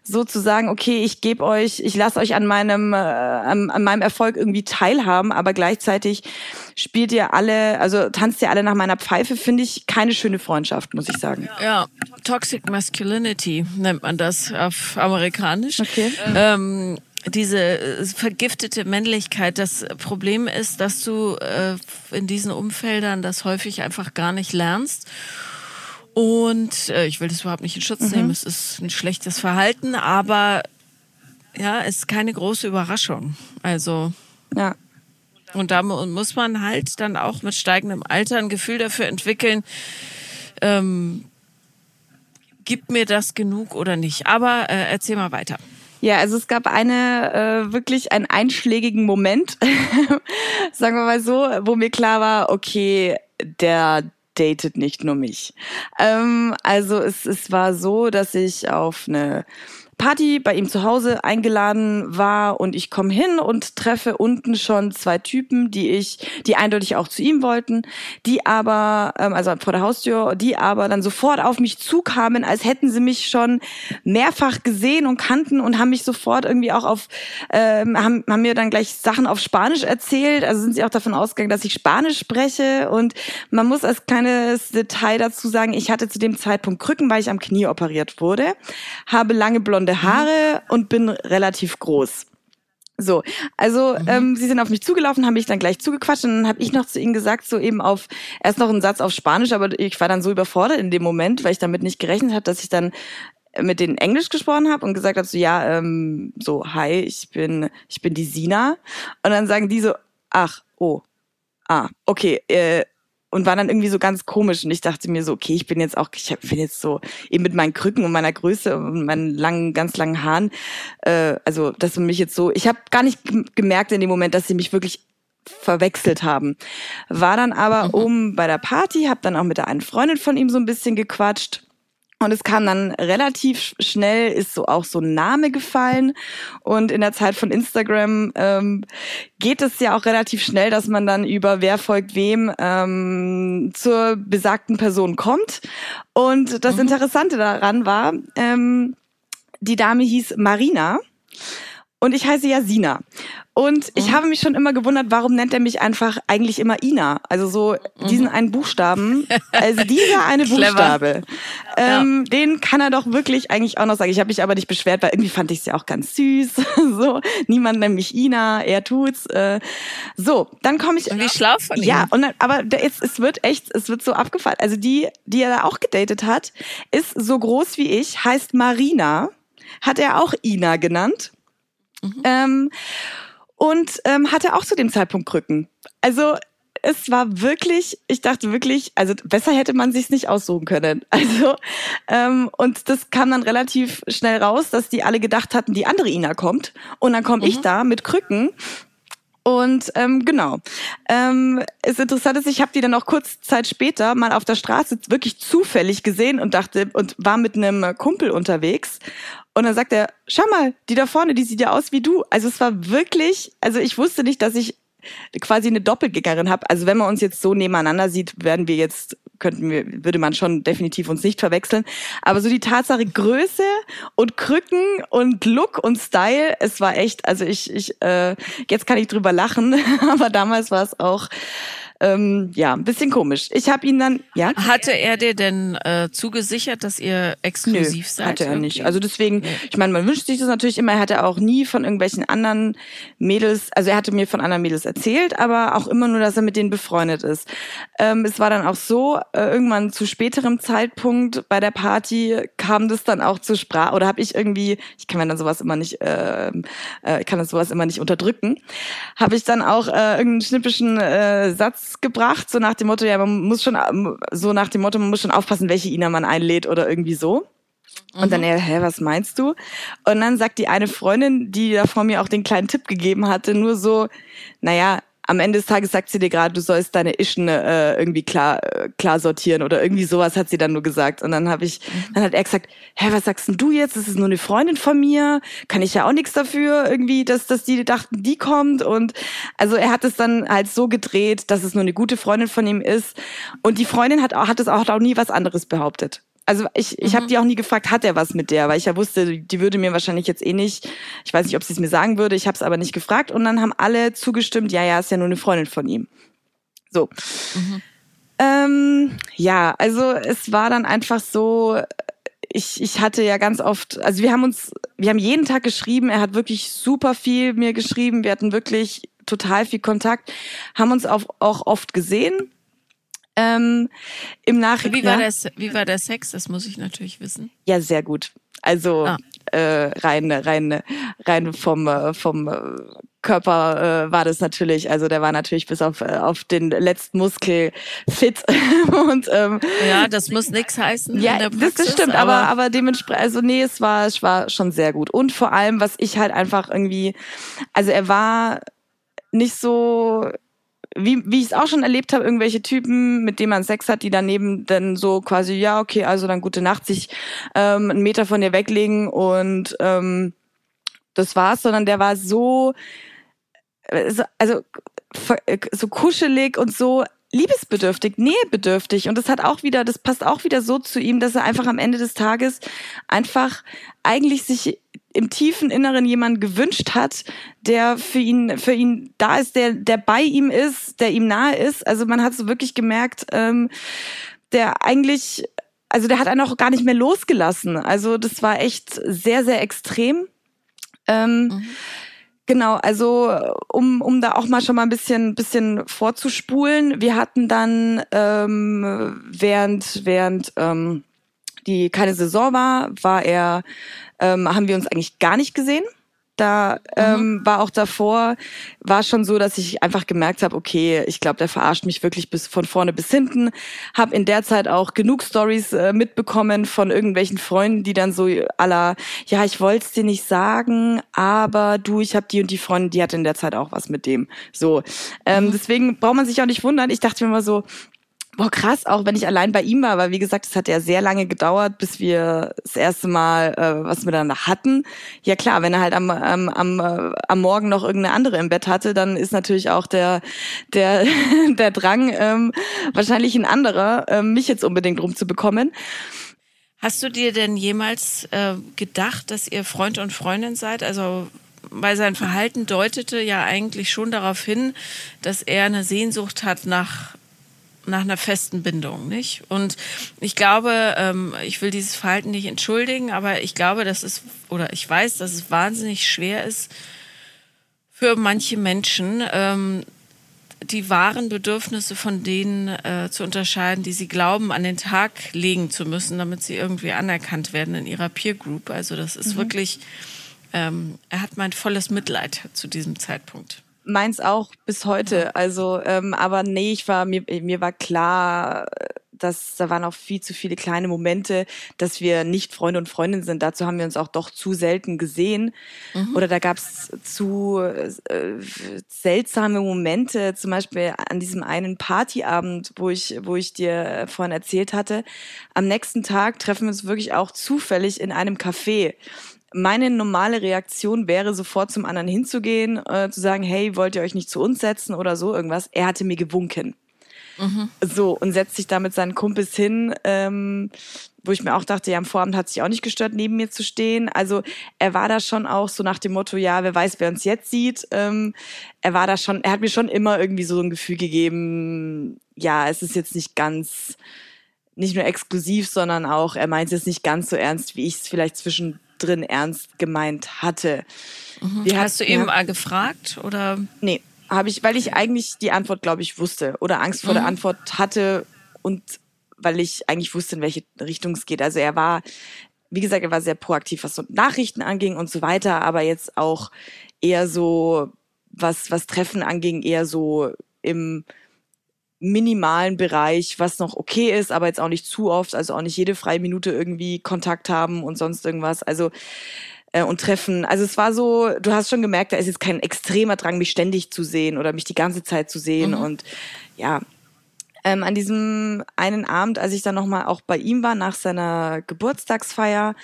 S2: sozusagen, okay, ich gebe euch, ich lasse euch an meinem, äh, an, an meinem Erfolg irgendwie teilhaben, aber gleichzeitig spielt ihr alle, also tanzt ihr alle nach meiner Pfeife, finde ich keine schöne Freundschaft, muss ich sagen.
S1: Ja, Toxic Masculinity nennt man das auf amerikanisch.
S2: Okay.
S1: Ähm, diese äh, vergiftete Männlichkeit. Das Problem ist, dass du äh, in diesen Umfeldern das häufig einfach gar nicht lernst. Und äh, ich will das überhaupt nicht in Schutz mhm. nehmen. Es ist ein schlechtes Verhalten, aber ja, es ist keine große Überraschung. Also.
S2: Ja.
S1: Und da muss man halt dann auch mit steigendem Alter ein Gefühl dafür entwickeln, ähm, gibt mir das genug oder nicht. Aber äh, erzähl mal weiter.
S2: Ja, also es gab eine äh, wirklich einen einschlägigen Moment, [laughs] sagen wir mal so, wo mir klar war, okay, der datet nicht nur mich. Ähm, also es, es war so, dass ich auf eine Party bei ihm zu Hause eingeladen war und ich komme hin und treffe unten schon zwei Typen, die ich, die eindeutig auch zu ihm wollten, die aber, ähm, also vor der Haustür, die aber dann sofort auf mich zukamen, als hätten sie mich schon mehrfach gesehen und kannten und haben mich sofort irgendwie auch auf, ähm, haben, haben mir dann gleich Sachen auf Spanisch erzählt. Also sind sie auch davon ausgegangen, dass ich Spanisch spreche und man muss als kleines Detail dazu sagen, ich hatte zu dem Zeitpunkt Krücken, weil ich am Knie operiert wurde, habe lange blonde blonde Haare und bin relativ groß. So, also mhm. ähm, sie sind auf mich zugelaufen, haben mich dann gleich zugequatscht und dann habe ich noch zu ihnen gesagt, so eben auf erst noch einen Satz auf Spanisch, aber ich war dann so überfordert in dem Moment, weil ich damit nicht gerechnet habe, dass ich dann mit denen Englisch gesprochen habe und gesagt habe, so ja, ähm, so hi, ich bin ich bin die Sina und dann sagen die so, ach, oh, ah, okay, äh, und war dann irgendwie so ganz komisch und ich dachte mir so, okay, ich bin jetzt auch, ich bin jetzt so eben mit meinen Krücken und meiner Größe und meinen langen, ganz langen Haaren, äh, also dass sie mich jetzt so, ich habe gar nicht gemerkt in dem Moment, dass sie mich wirklich verwechselt haben. War dann aber mhm. oben bei der Party, habe dann auch mit der einen Freundin von ihm so ein bisschen gequatscht und es kam dann relativ schnell, ist so auch so ein Name gefallen. Und in der Zeit von Instagram ähm, geht es ja auch relativ schnell, dass man dann über wer folgt wem ähm, zur besagten Person kommt. Und das mhm. Interessante daran war, ähm, die Dame hieß Marina. Und ich heiße Jasina. Und ich mhm. habe mich schon immer gewundert, warum nennt er mich einfach eigentlich immer Ina? Also so diesen mhm. einen Buchstaben, also dieser eine [laughs] Buchstabe, ähm, ja. den kann er doch wirklich eigentlich auch noch sagen. Ich habe mich aber nicht beschwert, weil irgendwie fand ich es ja auch ganz süß. [laughs] so, niemand nennt mich Ina, er tut's. Äh, so, dann komme ich.
S1: Und wie schlau von ihm.
S2: Ja, und dann, aber es, es wird echt, es wird so abgefallen. Also die, die er da auch gedatet hat, ist so groß wie ich, heißt Marina, hat er auch Ina genannt. Mhm. Ähm, und ähm, hatte auch zu dem Zeitpunkt Krücken. Also es war wirklich, ich dachte wirklich, also besser hätte man sich's nicht aussuchen können. [laughs] Also ähm, und das kam dann relativ schnell raus, dass die alle gedacht hatten, die andere Ina kommt und dann komme mhm. ich da mit Krücken und ähm, genau. Ähm, ist interessant ist, ich habe die dann auch kurz Zeit später mal auf der Straße wirklich zufällig gesehen und dachte und war mit einem Kumpel unterwegs. Und dann sagt er, schau mal, die da vorne, die sieht ja aus wie du. Also es war wirklich, also ich wusste nicht, dass ich quasi eine Doppelgängerin habe. Also wenn man uns jetzt so nebeneinander sieht, werden wir jetzt könnten wir, würde man schon definitiv uns nicht verwechseln. Aber so die Tatsache Größe und Krücken und Look und Style, es war echt, also ich, ich, äh, jetzt kann ich drüber lachen, [laughs] aber damals war es auch ähm, ja, ein bisschen komisch. Ich habe ihn dann, ja.
S1: Hatte er dir denn äh, zugesichert, dass ihr exklusiv Nö, seid?
S2: hatte er nicht. Also deswegen, ich meine, man wünscht sich das natürlich immer. Er hatte auch nie von irgendwelchen anderen Mädels, also er hatte mir von anderen Mädels erzählt, aber auch immer nur, dass er mit denen befreundet ist. Ähm, es war dann auch so, äh, irgendwann zu späterem Zeitpunkt bei der Party kam das dann auch zur Sprache, oder habe ich irgendwie, ich kann mir dann sowas immer nicht, äh, äh, kann das sowas immer nicht unterdrücken, habe ich dann auch äh, irgendeinen schnippischen äh, Satz gebracht, so nach dem Motto, ja, man muss schon, so nach dem Motto, man muss schon aufpassen, welche Ina man einlädt oder irgendwie so. Und mhm. dann, er, hä, was meinst du? Und dann sagt die eine Freundin, die da vor mir auch den kleinen Tipp gegeben hatte, nur so, naja, am Ende des Tages sagt sie dir gerade, du sollst deine Ischen äh, irgendwie klar äh, klar sortieren oder irgendwie sowas hat sie dann nur gesagt. Und dann habe ich dann hat er gesagt, hä, was sagst denn du jetzt? Das ist nur eine Freundin von mir, kann ich ja auch nichts dafür irgendwie, dass dass die dachten, die kommt. Und also er hat es dann halt so gedreht, dass es nur eine gute Freundin von ihm ist. Und die Freundin hat hat es auch, auch nie was anderes behauptet also ich, ich mhm. habe die auch nie gefragt, hat er was mit der, weil ich ja wusste, die würde mir wahrscheinlich jetzt eh nicht, ich weiß nicht, ob sie es mir sagen würde, ich habe es aber nicht gefragt und dann haben alle zugestimmt, ja, ja, ist ja nur eine Freundin von ihm. So. Mhm. Ähm, ja, also es war dann einfach so, ich, ich hatte ja ganz oft, also wir haben uns, wir haben jeden Tag geschrieben, er hat wirklich super viel mir geschrieben, wir hatten wirklich total viel Kontakt, haben uns auch, auch oft gesehen, ähm, Im Nachhinein.
S1: Wie war, das, wie war der Sex? Das muss ich natürlich wissen.
S2: Ja, sehr gut. Also ah. äh, rein, rein, rein vom, äh, vom Körper äh, war das natürlich, also der war natürlich bis auf, äh, auf den letzten Muskel fit. [laughs] und, ähm,
S1: ja, das muss nichts heißen.
S2: Ja, Praxis, das, das stimmt, aber, aber, aber dementsprechend, also nee, es war, es war schon sehr gut. Und vor allem, was ich halt einfach irgendwie, also er war nicht so wie, wie ich es auch schon erlebt habe, irgendwelche Typen, mit denen man Sex hat, die daneben dann so quasi, ja, okay, also dann gute Nacht, sich ähm, einen Meter von dir weglegen und ähm, das war's, sondern der war so, so also so kuschelig und so liebesbedürftig, nähebedürftig. Und das hat auch wieder, das passt auch wieder so zu ihm, dass er einfach am Ende des Tages einfach eigentlich sich im tiefen Inneren jemand gewünscht hat, der für ihn, für ihn da ist, der, der bei ihm ist, der ihm nahe ist. Also man hat so wirklich gemerkt, ähm, der eigentlich, also der hat einen auch gar nicht mehr losgelassen. Also das war echt sehr, sehr extrem. Ähm, mhm. Genau, also um, um da auch mal schon mal ein bisschen, bisschen vorzuspulen. Wir hatten dann ähm, während, während ähm, die keine Saison war, war er ähm, haben wir uns eigentlich gar nicht gesehen. Da ähm, mhm. war auch davor, war schon so, dass ich einfach gemerkt habe, okay, ich glaube, der verarscht mich wirklich bis von vorne bis hinten. Hab in der Zeit auch genug Stories äh, mitbekommen von irgendwelchen Freunden, die dann so aller, ja, ich wollte es dir nicht sagen, aber du, ich habe die und die Freundin, die hat in der Zeit auch was mit dem. So, ähm, mhm. deswegen braucht man sich auch nicht wundern. Ich dachte mir mal so, Boah, krass, auch wenn ich allein bei ihm war, weil wie gesagt, es hat ja sehr lange gedauert, bis wir das erste Mal äh, was miteinander hatten. Ja klar, wenn er halt am, am, am, äh, am Morgen noch irgendeine andere im Bett hatte, dann ist natürlich auch der, der, [laughs] der Drang ähm, wahrscheinlich ein anderer, äh, mich jetzt unbedingt rumzubekommen.
S1: Hast du dir denn jemals äh, gedacht, dass ihr Freund und Freundin seid? Also weil sein Verhalten deutete ja eigentlich schon darauf hin, dass er eine Sehnsucht hat nach nach einer festen Bindung, nicht? Und ich glaube, ähm, ich will dieses Verhalten nicht entschuldigen, aber ich glaube, dass es, oder ich weiß, dass es wahnsinnig schwer ist für manche Menschen, ähm, die wahren Bedürfnisse von denen äh, zu unterscheiden, die sie glauben, an den Tag legen zu müssen, damit sie irgendwie anerkannt werden in ihrer Peer Group. Also das ist mhm. wirklich, ähm, er hat mein volles Mitleid zu diesem Zeitpunkt
S2: meins auch bis heute. Also, ähm, aber nee, ich war, mir, mir war klar, dass da waren auch viel zu viele kleine Momente, dass wir nicht Freunde und Freundinnen sind. Dazu haben wir uns auch doch zu selten gesehen. Mhm. Oder da gab es zu äh, seltsame Momente, zum Beispiel an diesem einen Partyabend, wo ich, wo ich dir vorhin erzählt hatte. Am nächsten Tag treffen wir uns wirklich auch zufällig in einem Café meine normale Reaktion wäre, sofort zum anderen hinzugehen, äh, zu sagen, hey, wollt ihr euch nicht zu uns setzen oder so irgendwas. Er hatte mir gewunken. Mhm. So, und setzt sich da mit seinen Kumpels hin, ähm, wo ich mir auch dachte, ja, am Vorabend hat sich auch nicht gestört, neben mir zu stehen. Also er war da schon auch so nach dem Motto, ja, wer weiß, wer uns jetzt sieht. Ähm, er war da schon, er hat mir schon immer irgendwie so ein Gefühl gegeben, ja, es ist jetzt nicht ganz, nicht nur exklusiv, sondern auch, er meint es nicht ganz so ernst, wie ich es vielleicht zwischen drin ernst gemeint hatte.
S1: Mhm. Wie Hast du eben mal gefragt oder?
S2: Nee, habe ich, weil ich eigentlich die Antwort, glaube ich, wusste oder Angst vor mhm. der Antwort hatte und weil ich eigentlich wusste, in welche Richtung es geht. Also er war, wie gesagt, er war sehr proaktiv, was so Nachrichten anging und so weiter, aber jetzt auch eher so, was, was Treffen anging, eher so im minimalen Bereich, was noch okay ist, aber jetzt auch nicht zu oft, also auch nicht jede freie Minute irgendwie Kontakt haben und sonst irgendwas. Also äh, und treffen. Also es war so, du hast schon gemerkt, da ist jetzt kein extremer Drang, mich ständig zu sehen oder mich die ganze Zeit zu sehen. Mhm. Und ja, ähm, an diesem einen Abend, als ich dann nochmal auch bei ihm war, nach seiner Geburtstagsfeier,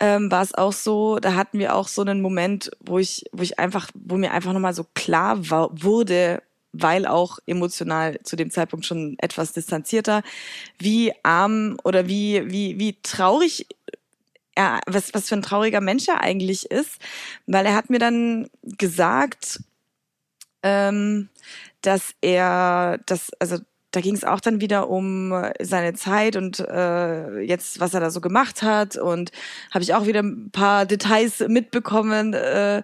S2: ähm, war es auch so, da hatten wir auch so einen Moment, wo ich, wo ich einfach, wo mir einfach nochmal so klar war, wurde, weil auch emotional zu dem Zeitpunkt schon etwas distanzierter, wie arm oder wie, wie, wie traurig er, was, was für ein trauriger Mensch er eigentlich ist, weil er hat mir dann gesagt, ähm, dass er, dass, also da ging es auch dann wieder um seine Zeit und äh, jetzt, was er da so gemacht hat. Und habe ich auch wieder ein paar Details mitbekommen. Äh,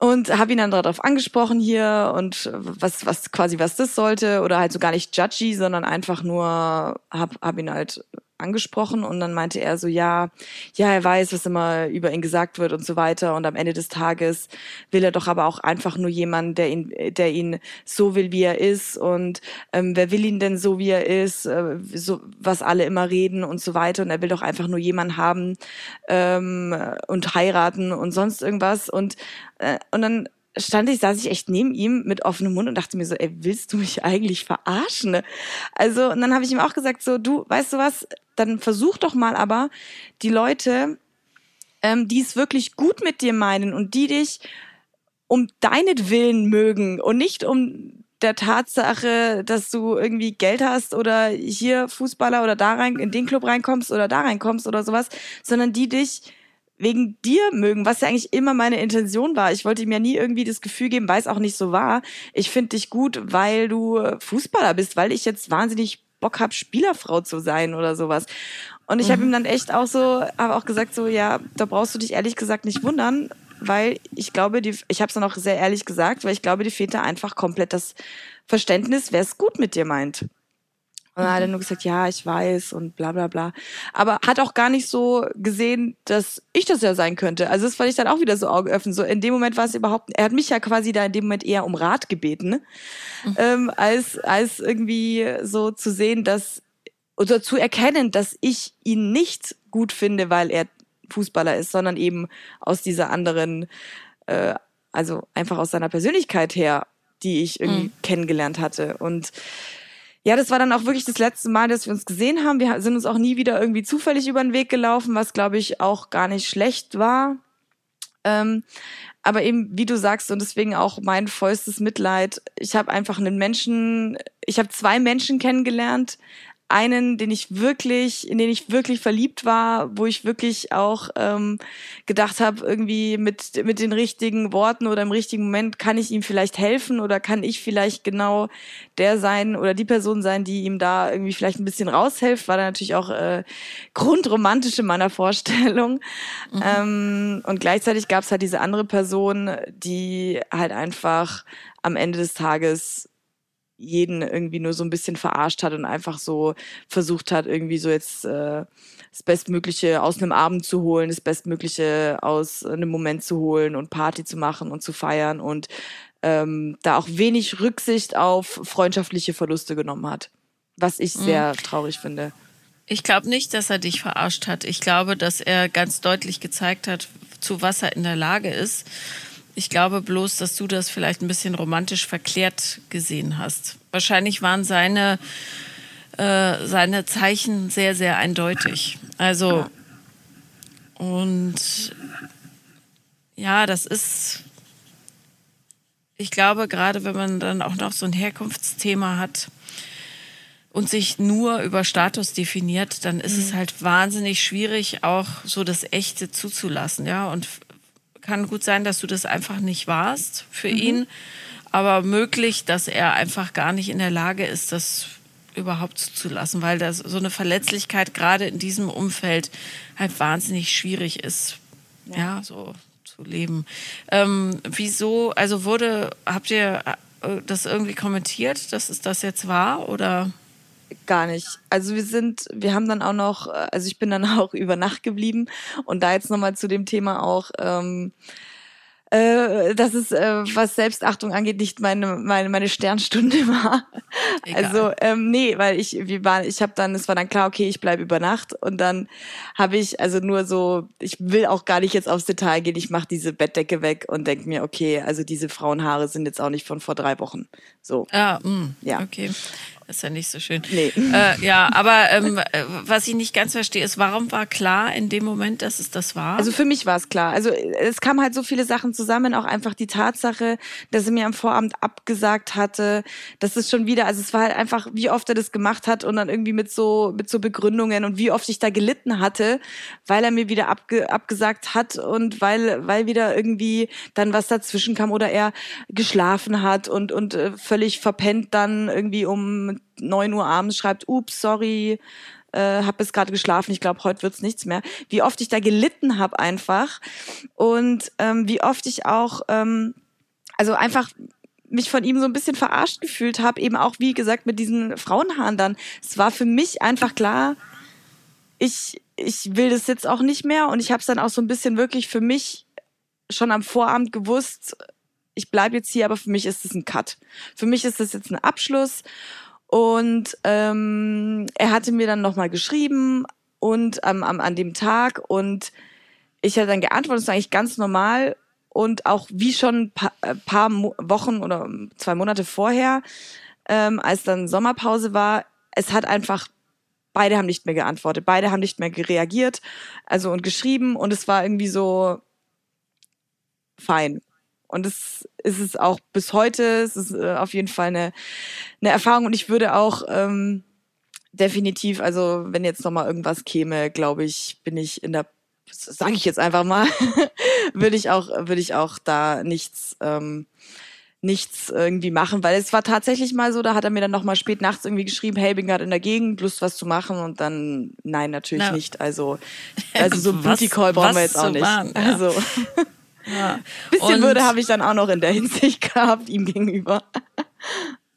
S2: und habe ihn dann darauf angesprochen hier und was was quasi was das sollte. Oder halt so gar nicht judgy, sondern einfach nur hab hab ihn halt angesprochen und dann meinte er so, ja, ja, er weiß, was immer über ihn gesagt wird und so weiter. Und am Ende des Tages will er doch aber auch einfach nur jemanden, der ihn, der ihn so will, wie er ist. Und ähm, wer will ihn denn so, wie er ist, äh, so was alle immer reden und so weiter. Und er will doch einfach nur jemanden haben ähm, und heiraten und sonst irgendwas. Und äh, und dann stand ich, saß ich echt neben ihm mit offenem Mund und dachte mir so, ey, willst du mich eigentlich verarschen? Ne? Also, und dann habe ich ihm auch gesagt, so, du, weißt du was, dann versuch doch mal aber die Leute, ähm, die es wirklich gut mit dir meinen und die dich um deinetwillen mögen und nicht um der Tatsache, dass du irgendwie Geld hast oder hier Fußballer oder da rein, in den Club reinkommst oder da reinkommst oder sowas, sondern die dich wegen dir mögen, was ja eigentlich immer meine Intention war. Ich wollte ja nie irgendwie das Gefühl geben, weil es auch nicht so war. Ich finde dich gut, weil du Fußballer bist, weil ich jetzt wahnsinnig Bock hab, Spielerfrau zu sein oder sowas. Und ich mhm. habe ihm dann echt auch so, habe auch gesagt so, ja, da brauchst du dich ehrlich gesagt nicht wundern, weil ich glaube, die, ich habe es dann auch sehr ehrlich gesagt, weil ich glaube, die fehlt da einfach komplett das Verständnis, wer es gut mit dir meint. Und dann hat er nur gesagt, ja, ich weiß und bla bla bla. Aber hat auch gar nicht so gesehen, dass ich das ja sein könnte. Also das fand ich dann auch wieder so Augen öffnen. So in dem Moment war es überhaupt, er hat mich ja quasi da in dem Moment eher um Rat gebeten, mhm. ähm, als, als irgendwie so zu sehen, dass, oder zu erkennen, dass ich ihn nicht gut finde, weil er Fußballer ist, sondern eben aus dieser anderen, äh, also einfach aus seiner Persönlichkeit her, die ich irgendwie mhm. kennengelernt hatte. Und ja, das war dann auch wirklich das letzte Mal, dass wir uns gesehen haben. Wir sind uns auch nie wieder irgendwie zufällig über den Weg gelaufen, was glaube ich auch gar nicht schlecht war. Ähm, aber eben, wie du sagst, und deswegen auch mein vollstes Mitleid. Ich habe einfach einen Menschen, ich habe zwei Menschen kennengelernt, einen, den ich wirklich, in den ich wirklich verliebt war, wo ich wirklich auch ähm, gedacht habe, irgendwie mit mit den richtigen Worten oder im richtigen Moment kann ich ihm vielleicht helfen oder kann ich vielleicht genau der sein oder die Person sein, die ihm da irgendwie vielleicht ein bisschen raushilft, war da natürlich auch äh, grundromantisch in meiner Vorstellung. Mhm. Ähm, und gleichzeitig gab es halt diese andere Person, die halt einfach am Ende des Tages jeden irgendwie nur so ein bisschen verarscht hat und einfach so versucht hat, irgendwie so jetzt äh, das Bestmögliche aus einem Abend zu holen, das Bestmögliche aus einem Moment zu holen und Party zu machen und zu feiern und ähm, da auch wenig Rücksicht auf freundschaftliche Verluste genommen hat. Was ich mhm. sehr mhm. traurig finde.
S1: Ich glaube nicht, dass er dich verarscht hat. Ich glaube, dass er ganz deutlich gezeigt hat, zu was er in der Lage ist. Ich glaube bloß, dass du das vielleicht ein bisschen romantisch verklärt gesehen hast. Wahrscheinlich waren seine, äh, seine Zeichen sehr, sehr eindeutig. Also, und ja, das ist, ich glaube, gerade wenn man dann auch noch so ein Herkunftsthema hat, und sich nur über Status definiert, dann ist mhm. es halt wahnsinnig schwierig, auch so das Echte zuzulassen, ja. Und kann gut sein, dass du das einfach nicht warst für mhm. ihn, aber möglich, dass er einfach gar nicht in der Lage ist, das überhaupt zuzulassen, weil das so eine Verletzlichkeit gerade in diesem Umfeld halt wahnsinnig schwierig ist, ja, ja so zu leben. Ähm, wieso, also wurde, habt ihr äh, das irgendwie kommentiert, dass es das jetzt war oder?
S2: Gar nicht. Also wir sind, wir haben dann auch noch, also ich bin dann [laughs] auch über Nacht geblieben und da jetzt nochmal zu dem Thema auch, ähm, äh, dass es, äh, was Selbstachtung angeht, nicht meine meine meine Sternstunde [laughs] war. Egal. Also ähm, nee, weil ich wir waren, ich habe dann, es war dann klar, okay, ich bleibe über Nacht und dann habe ich also nur so, ich will auch gar nicht jetzt aufs Detail gehen. Ich mache diese Bettdecke weg und denke mir, okay, also diese Frauenhaare sind jetzt auch nicht von vor drei Wochen. So.
S1: Ah, mh, mm, ja. Okay ist ja nicht so schön. Nee. Äh, ja, aber ähm, äh, was ich nicht ganz verstehe, ist, warum war klar in dem Moment, dass es das war?
S2: Also für mich war es klar. Also es kam halt so viele Sachen zusammen, auch einfach die Tatsache, dass er mir am Vorabend abgesagt hatte. Das ist schon wieder, also es war halt einfach, wie oft er das gemacht hat und dann irgendwie mit so mit so Begründungen und wie oft ich da gelitten hatte, weil er mir wieder abge, abgesagt hat und weil weil wieder irgendwie dann was dazwischen kam oder er geschlafen hat und und äh, völlig verpennt dann irgendwie um 9 Uhr abends schreibt, ups, sorry, äh, habe bis gerade geschlafen, ich glaube, heute wird's nichts mehr. Wie oft ich da gelitten habe einfach und ähm, wie oft ich auch, ähm, also einfach mich von ihm so ein bisschen verarscht gefühlt habe, eben auch wie gesagt mit diesen Frauenhaaren dann. Es war für mich einfach klar, ich, ich will das jetzt auch nicht mehr und ich habe es dann auch so ein bisschen wirklich für mich schon am Vorabend gewusst, ich bleibe jetzt hier, aber für mich ist es ein Cut. Für mich ist das jetzt ein Abschluss. Und ähm, er hatte mir dann nochmal geschrieben und ähm, am, an dem Tag und ich hatte dann geantwortet, das ist eigentlich ganz normal und auch wie schon ein paar, äh, paar Wochen oder zwei Monate vorher, ähm, als dann Sommerpause war, es hat einfach beide haben nicht mehr geantwortet, beide haben nicht mehr reagiert, also und geschrieben und es war irgendwie so fein. Und es ist es auch bis heute, es ist äh, auf jeden Fall eine, eine Erfahrung und ich würde auch ähm, definitiv, also wenn jetzt nochmal irgendwas käme, glaube ich, bin ich in der, sage ich jetzt einfach mal, [laughs] würde ich auch, würde ich auch da nichts ähm, nichts irgendwie machen, weil es war tatsächlich mal so, da hat er mir dann nochmal spät nachts irgendwie geschrieben, hey, bin gerade in der Gegend, Lust was zu machen und dann, nein, natürlich Na. nicht. Also, [laughs] also so Booty Call brauchen wir jetzt auch nicht. Machen, ja. Also. [laughs] Ja. Bisschen und, Würde habe ich dann auch noch in der Hinsicht [laughs] gehabt, ihm gegenüber.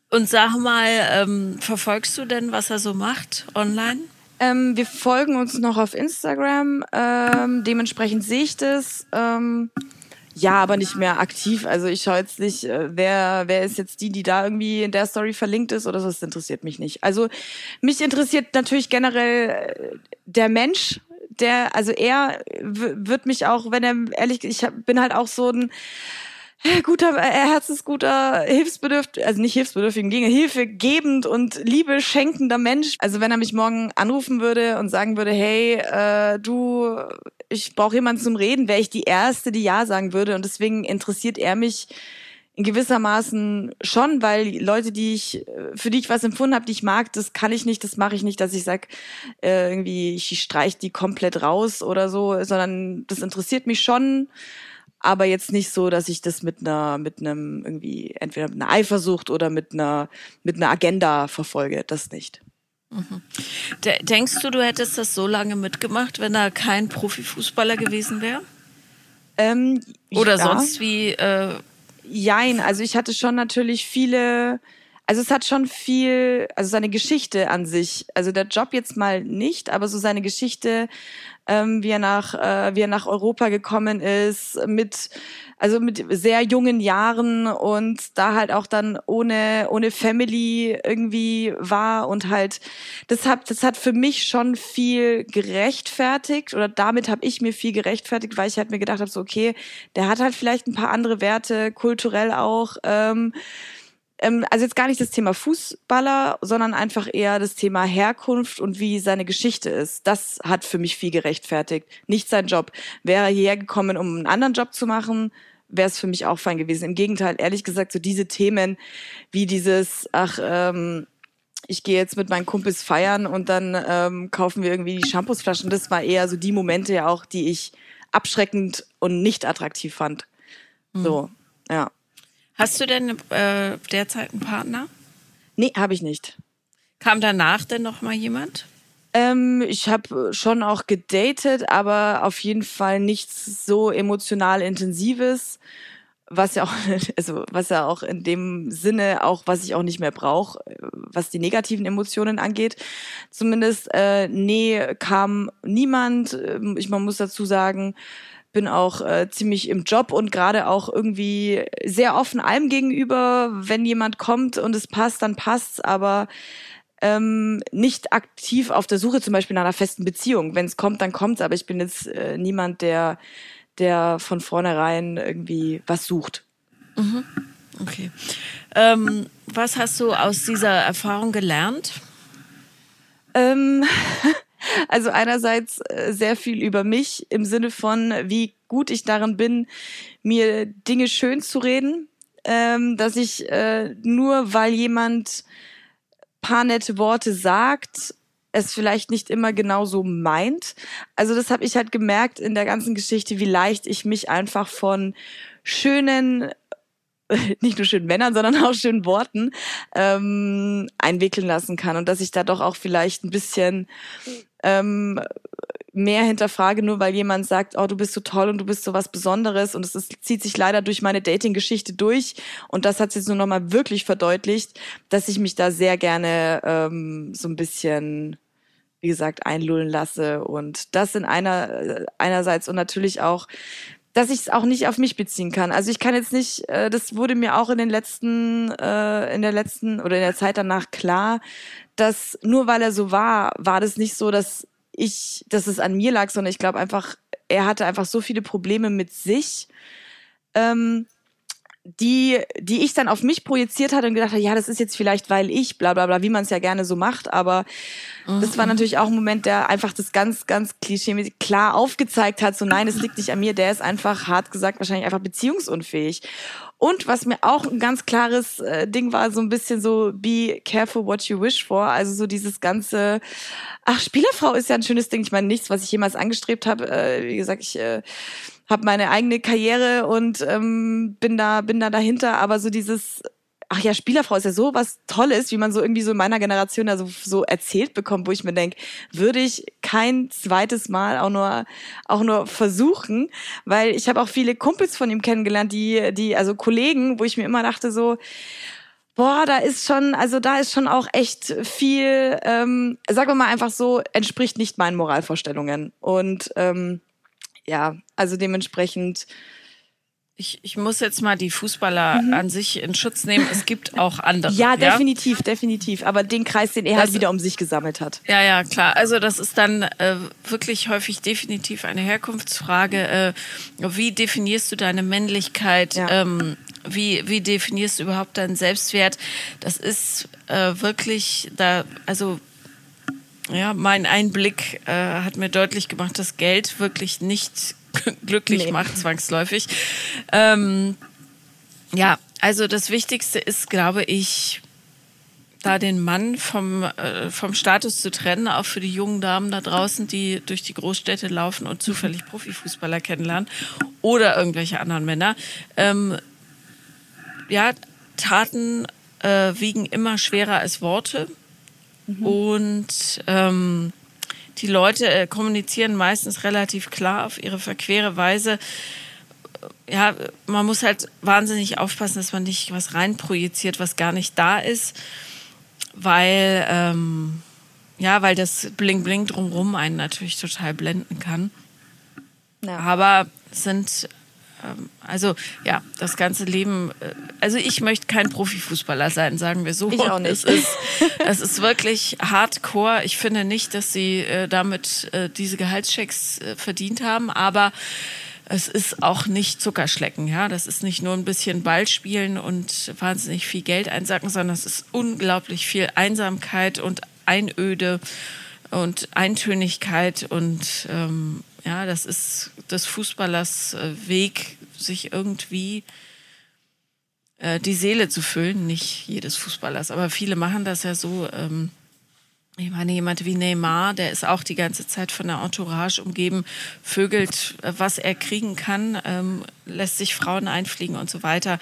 S1: Und sag mal, ähm, verfolgst du denn, was er so macht online?
S2: Ähm, wir folgen uns noch auf Instagram. Ähm, dementsprechend sehe ich das. Ähm, ja, aber nicht mehr aktiv. Also ich schaue jetzt nicht, äh, wer, wer ist jetzt die, die da irgendwie in der Story verlinkt ist oder so. Das interessiert mich nicht. Also mich interessiert natürlich generell äh, der Mensch, der, also er wird mich auch, wenn er ehrlich, ich bin halt auch so ein guter, äh, herzensguter, hilfsbedürftig, also nicht hilfsbedürftig, gegen Hilfe gebend und Liebe schenkender Mensch. Also wenn er mich morgen anrufen würde und sagen würde, hey, äh, du, ich brauche jemanden zum Reden, wäre ich die Erste, die Ja sagen würde. Und deswegen interessiert er mich in gewissermaßen schon, weil Leute, die ich, für die ich was empfunden habe, die ich mag, das kann ich nicht, das mache ich nicht, dass ich sag äh, irgendwie, ich streich die komplett raus oder so, sondern das interessiert mich schon aber jetzt nicht so, dass ich das mit einer, mit einem irgendwie entweder mit einer Eifersucht oder mit einer, mit einer Agenda verfolge. Das nicht.
S1: Mhm. Denkst du, du hättest das so lange mitgemacht, wenn er kein Profifußballer gewesen wäre? Ähm, oder ja. sonst wie? Äh
S2: Jein, also ich hatte schon natürlich viele, also es hat schon viel, also seine Geschichte an sich, also der Job jetzt mal nicht, aber so seine Geschichte ähm, wie er nach äh, wie er nach Europa gekommen ist mit also mit sehr jungen Jahren und da halt auch dann ohne ohne Family irgendwie war und halt das hat das hat für mich schon viel gerechtfertigt oder damit habe ich mir viel gerechtfertigt, weil ich halt mir gedacht habe so okay, der hat halt vielleicht ein paar andere Werte kulturell auch ähm, ähm, also jetzt gar nicht das Thema Fußballer, sondern einfach eher das Thema Herkunft und wie seine Geschichte ist. Das hat für mich viel gerechtfertigt. Nicht sein Job. Wäre er hierher gekommen, um einen anderen Job zu machen, wäre es für mich auch fein gewesen. Im Gegenteil, ehrlich gesagt, so diese Themen wie dieses, ach, ähm, ich gehe jetzt mit meinen Kumpels feiern und dann ähm, kaufen wir irgendwie die Shampoosflaschen. Das war eher so die Momente ja auch, die ich abschreckend und nicht attraktiv fand. Mhm. So, ja.
S1: Hast du denn äh, derzeit einen Partner?
S2: Nee, habe ich nicht.
S1: Kam danach denn noch mal jemand?
S2: Ähm, ich habe schon auch gedatet, aber auf jeden Fall nichts so emotional intensives, was ja auch, [laughs] also was ja auch in dem Sinne auch, was ich auch nicht mehr brauche, was die negativen Emotionen angeht. Zumindest äh, nee, kam niemand. Ich man muss dazu sagen, bin auch äh, ziemlich im Job und gerade auch irgendwie sehr offen allem gegenüber. Wenn jemand kommt und es passt, dann passt's, aber ähm, nicht aktiv auf der Suche zum Beispiel nach einer festen Beziehung. Wenn es kommt, dann kommt's, aber ich bin jetzt äh, niemand, der, der von vornherein irgendwie was sucht.
S1: Mhm. Okay. Ähm, was hast du aus dieser Erfahrung gelernt?
S2: Ähm, [laughs] Also einerseits äh, sehr viel über mich im Sinne von, wie gut ich darin bin, mir Dinge schön zu reden, ähm, dass ich äh, nur weil jemand paar nette Worte sagt, es vielleicht nicht immer genauso meint. Also das habe ich halt gemerkt in der ganzen Geschichte, wie leicht ich mich einfach von schönen [laughs] nicht nur schönen Männern, sondern auch schönen Worten ähm, einwickeln lassen kann und dass ich da doch auch vielleicht ein bisschen ähm, mehr hinterfrage, nur weil jemand sagt, oh, du bist so toll und du bist so was Besonderes. Und es zieht sich leider durch meine Dating-Geschichte durch. Und das hat sich so nochmal wirklich verdeutlicht, dass ich mich da sehr gerne ähm, so ein bisschen wie gesagt, einlullen lasse. Und das in einer, äh, einerseits und natürlich auch, dass ich es auch nicht auf mich beziehen kann. Also ich kann jetzt nicht, äh, das wurde mir auch in den letzten, äh, in der letzten oder in der Zeit danach klar, dass nur weil er so war, war das nicht so, dass ich, dass es an mir lag, sondern ich glaube einfach, er hatte einfach so viele Probleme mit sich, ähm, die, die ich dann auf mich projiziert hatte und gedacht habe, ja, das ist jetzt vielleicht, weil ich, bla bla bla, wie man es ja gerne so macht, aber mhm. das war natürlich auch ein Moment, der einfach das ganz, ganz klischee klar aufgezeigt hat, so nein, es liegt nicht an mir, der ist einfach, hart gesagt, wahrscheinlich einfach beziehungsunfähig. Und was mir auch ein ganz klares äh, Ding war, so ein bisschen so, be careful what you wish for. Also so dieses ganze, ach, Spielerfrau ist ja ein schönes Ding. Ich meine, nichts, was ich jemals angestrebt habe. Äh, wie gesagt, ich äh, habe meine eigene Karriere und ähm, bin da bin da dahinter. Aber so dieses ach ja, Spielerfrau ist ja so was Tolles, wie man so irgendwie so in meiner Generation da so, erzählt bekommt, wo ich mir denke, würde ich kein zweites Mal auch nur, auch nur versuchen, weil ich habe auch viele Kumpels von ihm kennengelernt, die, die, also Kollegen, wo ich mir immer dachte so, boah, da ist schon, also da ist schon auch echt viel, ähm, sagen wir mal einfach so, entspricht nicht meinen Moralvorstellungen. Und ähm, ja, also dementsprechend.
S1: Ich, ich muss jetzt mal die Fußballer mhm. an sich in Schutz nehmen. Es gibt auch andere.
S2: Ja, definitiv, ja? definitiv. Aber den Kreis, den er halt das, halt wieder um sich gesammelt hat.
S1: Ja, ja, klar. Also das ist dann äh, wirklich häufig definitiv eine Herkunftsfrage. Äh, wie definierst du deine Männlichkeit? Ja. Ähm, wie, wie definierst du überhaupt deinen Selbstwert? Das ist äh, wirklich da, also ja, mein Einblick äh, hat mir deutlich gemacht, dass Geld wirklich nicht [laughs] glücklich nee. macht, zwangsläufig. Ähm, ja, also das Wichtigste ist, glaube ich, da den Mann vom, äh, vom Status zu trennen, auch für die jungen Damen da draußen, die durch die Großstädte laufen und zufällig Profifußballer kennenlernen oder irgendwelche anderen Männer. Ähm, ja, Taten äh, wiegen immer schwerer als Worte. Mhm. Und ähm, die Leute äh, kommunizieren meistens relativ klar auf ihre verquere Weise. Ja, man muss halt wahnsinnig aufpassen, dass man nicht was reinprojiziert, was gar nicht da ist, weil ähm, ja, weil das Bling Bling drumherum einen natürlich total blenden kann. Ja. Aber sind also ja, das ganze Leben, äh, also ich möchte kein Profifußballer sein, sagen wir so.
S2: Ich auch nicht.
S1: Es ist, es ist wirklich hardcore. Ich finde nicht, dass sie äh, damit äh, diese Gehaltschecks verdient haben, aber es ist auch nicht Zuckerschlecken, ja. Das ist nicht nur ein bisschen Ball spielen und wahnsinnig viel Geld einsacken, sondern es ist unglaublich viel Einsamkeit und Einöde und Eintönigkeit und ähm, ja, das ist des Fußballers äh, Weg, sich irgendwie äh, die Seele zu füllen. Nicht jedes Fußballers, aber viele machen das ja so. Ähm, ich meine, jemand wie Neymar, der ist auch die ganze Zeit von der Entourage umgeben, vögelt, äh, was er kriegen kann, ähm, lässt sich Frauen einfliegen und so weiter.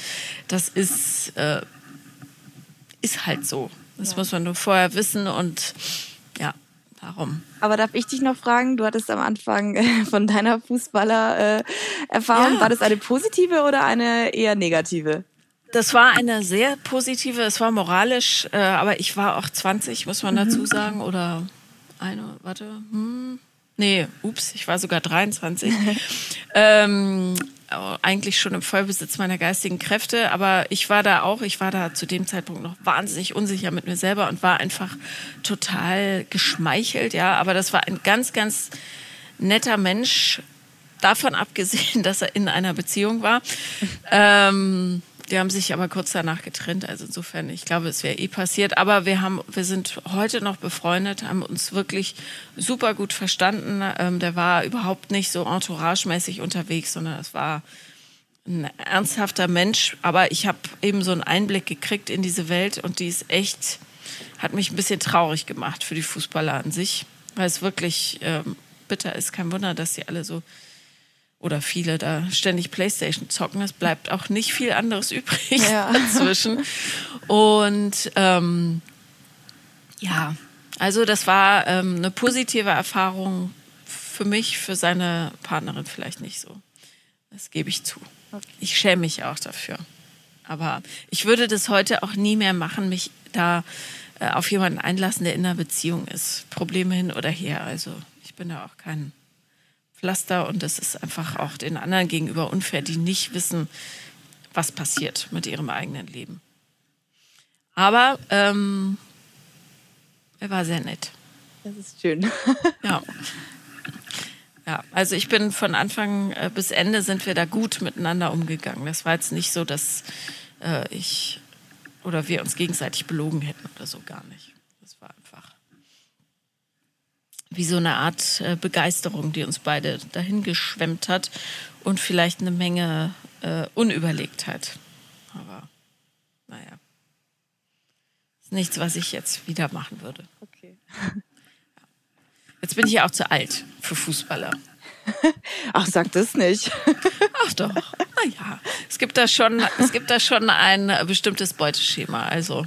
S1: Das ist, äh, ist halt so. Das ja. muss man nur vorher wissen und darum.
S2: Aber darf ich dich noch fragen? Du hattest am Anfang äh, von deiner Fußballer-Erfahrung, ja. war das eine positive oder eine eher negative?
S1: Das war eine sehr positive, es war moralisch, äh, aber ich war auch 20, muss man dazu mhm. sagen, oder eine, warte, hm, nee, ups, ich war sogar 23. [laughs] ähm, eigentlich schon im Vollbesitz meiner geistigen Kräfte, aber ich war da auch, ich war da zu dem Zeitpunkt noch wahnsinnig unsicher mit mir selber und war einfach total geschmeichelt, ja, aber das war ein ganz, ganz netter Mensch, davon abgesehen, [laughs] dass er in einer Beziehung war. ähm, die haben sich aber kurz danach getrennt. Also insofern, ich glaube, es wäre eh passiert. Aber wir haben, wir sind heute noch befreundet, haben uns wirklich super gut verstanden. Ähm, der war überhaupt nicht so entouragemäßig unterwegs, sondern es war ein ernsthafter Mensch. Aber ich habe eben so einen Einblick gekriegt in diese Welt und die ist echt, hat mich ein bisschen traurig gemacht für die Fußballer an sich, weil es wirklich ähm, bitter ist. Kein Wunder, dass sie alle so oder viele da ständig Playstation zocken. Es bleibt auch nicht viel anderes [laughs] übrig ja. dazwischen. Und ähm, ja, also das war ähm, eine positive Erfahrung für mich, für seine Partnerin vielleicht nicht so. Das gebe ich zu. Okay. Ich schäme mich auch dafür. Aber ich würde das heute auch nie mehr machen, mich da äh, auf jemanden einlassen, der in einer Beziehung ist. Probleme hin oder her. Also ich bin da auch kein Pflaster und das ist einfach auch den anderen gegenüber unfair, die nicht wissen, was passiert mit ihrem eigenen Leben. Aber ähm, er war sehr nett.
S2: Das ist schön. [laughs]
S1: ja. Ja, also ich bin von Anfang äh, bis Ende sind wir da gut miteinander umgegangen. Das war jetzt nicht so, dass äh, ich oder wir uns gegenseitig belogen hätten oder so gar nicht. Wie so eine Art äh, Begeisterung, die uns beide dahin geschwemmt hat und vielleicht eine Menge äh, Unüberlegtheit. Aber naja, ist nichts, was ich jetzt wieder machen würde.
S2: Okay.
S1: Jetzt bin ich ja auch zu alt für Fußballer. [laughs]
S2: Ach, sag das nicht. [laughs]
S1: Ach doch. Naja, es gibt da schon, es gibt da schon ein bestimmtes Beuteschema. Also,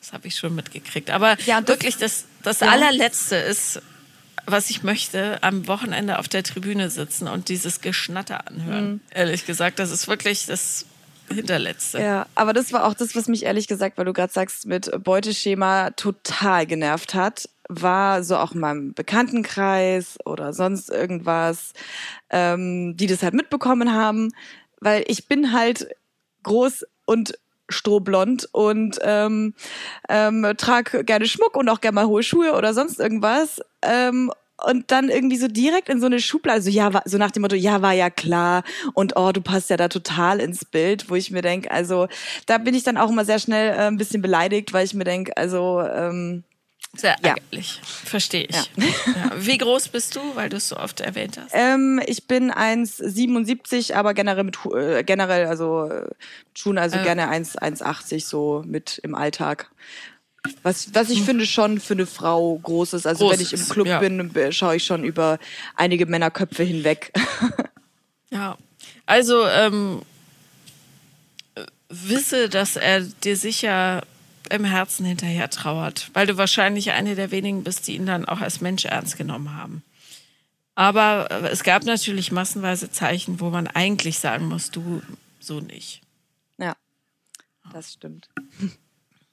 S1: das habe ich schon mitgekriegt. Aber ja, das, wirklich, das, das ja. allerletzte ist, was ich möchte, am Wochenende auf der Tribüne sitzen und dieses Geschnatter anhören. Mhm. Ehrlich gesagt, das ist wirklich das Hinterletzte.
S2: Ja, aber das war auch das, was mich ehrlich gesagt, weil du gerade sagst, mit Beuteschema total genervt hat war so auch in meinem Bekanntenkreis oder sonst irgendwas, ähm, die das halt mitbekommen haben, weil ich bin halt groß und strohblond und ähm, ähm, trage gerne Schmuck und auch gerne mal hohe Schuhe oder sonst irgendwas. Ähm, und dann irgendwie so direkt in so eine Schublade, so ja, so nach dem Motto, ja, war ja klar und oh, du passt ja da total ins Bild, wo ich mir denke, also da bin ich dann auch immer sehr schnell äh, ein bisschen beleidigt, weil ich mir denke, also ähm,
S1: sehr ärgerlich. Ja. Verstehe ich. Ja. Ja. Wie groß bist du, weil du es so oft erwähnt hast?
S2: Ähm, ich bin 1,77, aber generell mit äh, generell, also äh, Schuhen, also äh. gerne 1,80 so mit im Alltag. Was, was ich hm. finde schon für eine Frau groß ist. Also groß wenn ich im Club ist, bin, schaue ich schon über einige Männerköpfe hinweg. [laughs]
S1: ja. Also ähm, wisse, dass er dir sicher im Herzen hinterher trauert, weil du wahrscheinlich eine der wenigen bist, die ihn dann auch als Mensch ernst genommen haben. Aber äh, es gab natürlich massenweise Zeichen, wo man eigentlich sagen muss, du so nicht.
S2: Ja, das stimmt.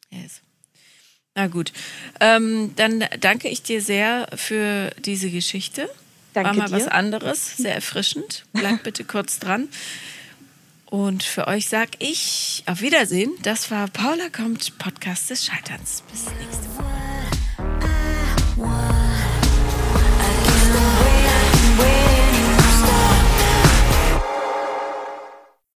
S1: Yes. Na gut, ähm, dann danke ich dir sehr für diese Geschichte.
S2: Danke
S1: War mal
S2: dir.
S1: was anderes, sehr erfrischend. Bleib bitte kurz dran. Und für euch sage ich auf Wiedersehen. Das war Paula kommt, Podcast des Scheiterns. Bis nächste Woche.